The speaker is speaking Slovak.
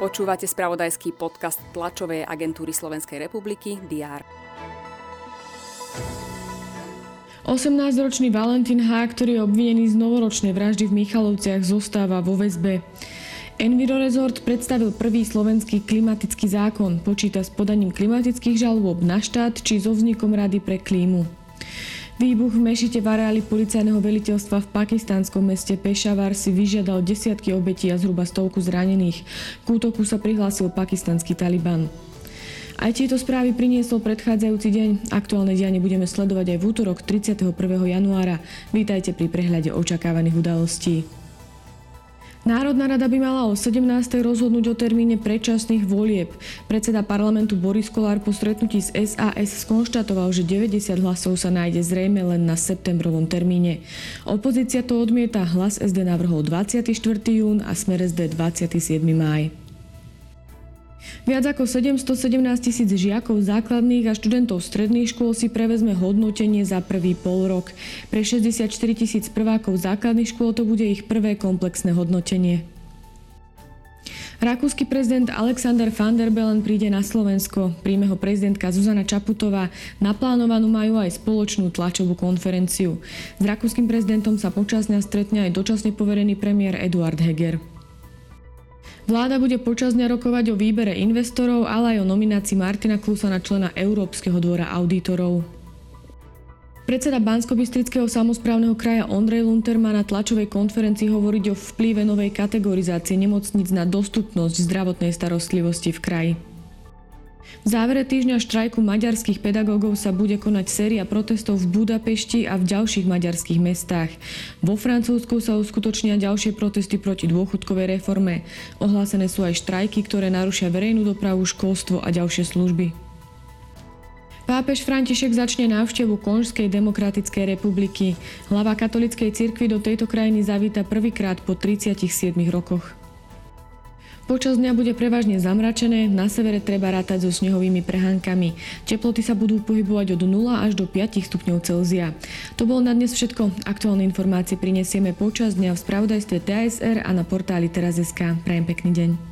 Počúvate spravodajský podcast tlačovej agentúry Slovenskej republiky DR. 18-ročný Valentín H., ktorý je obvinený z novoročnej vraždy v Michalovciach, zostáva vo väzbe. Enviro Resort predstavil prvý slovenský klimatický zákon. Počíta s podaním klimatických žalôb na štát či so vznikom Rady pre klímu. Výbuch v mešite v areáli policajného veliteľstva v pakistánskom meste Pešavar si vyžiadal desiatky obetí a zhruba stovku zranených. K útoku sa prihlásil pakistanský Taliban. Aj tieto správy priniesol predchádzajúci deň. Aktuálne dianie budeme sledovať aj v útorok 31. januára. Vítajte pri prehľade očakávaných udalostí. Národná rada by mala o 17. rozhodnúť o termíne predčasných volieb. Predseda parlamentu Boris Kolár po stretnutí s SAS skonštatoval, že 90 hlasov sa nájde zrejme len na septembrovom termíne. Opozícia to odmieta, hlas SD navrhol 24. jún a Smer SD 27. máj. Viac ako 717 tisíc žiakov základných a študentov stredných škôl si prevezme hodnotenie za prvý pol rok. Pre 64 tisíc prvákov základných škôl to bude ich prvé komplexné hodnotenie. Rakúsky prezident Alexander van der Bellen príde na Slovensko. Príjme ho prezidentka Zuzana Čaputová. Naplánovanú majú aj spoločnú tlačovú konferenciu. S rakúskym prezidentom sa počas dňa stretne aj dočasne poverený premiér Eduard Heger. Vláda bude počas dňa rokovať o výbere investorov, ale aj o nominácii Martina Klusa na člena Európskeho dvora auditorov. Predseda bansko samozprávneho kraja Ondrej Lunter má na tlačovej konferencii hovoriť o vplyve novej kategorizácie nemocníc na dostupnosť zdravotnej starostlivosti v kraji. V závere týždňa štrajku maďarských pedagógov sa bude konať séria protestov v Budapešti a v ďalších maďarských mestách. Vo Francúzsku sa uskutočnia ďalšie protesty proti dôchodkovej reforme. Ohlásené sú aj štrajky, ktoré narušia verejnú dopravu, školstvo a ďalšie služby. Pápež František začne návštevu Konžskej demokratickej republiky. Hlava katolickej cirkvi do tejto krajiny zavíta prvýkrát po 37 rokoch. Počas dňa bude prevažne zamračené, na severe treba rátať so snehovými prehánkami. Teploty sa budú pohybovať od 0 až do 5 stupňov Celzia. To bolo na dnes všetko. Aktuálne informácie prinesieme počas dňa v spravodajstve TSR a na portáli teraz.sk. Prajem pekný deň.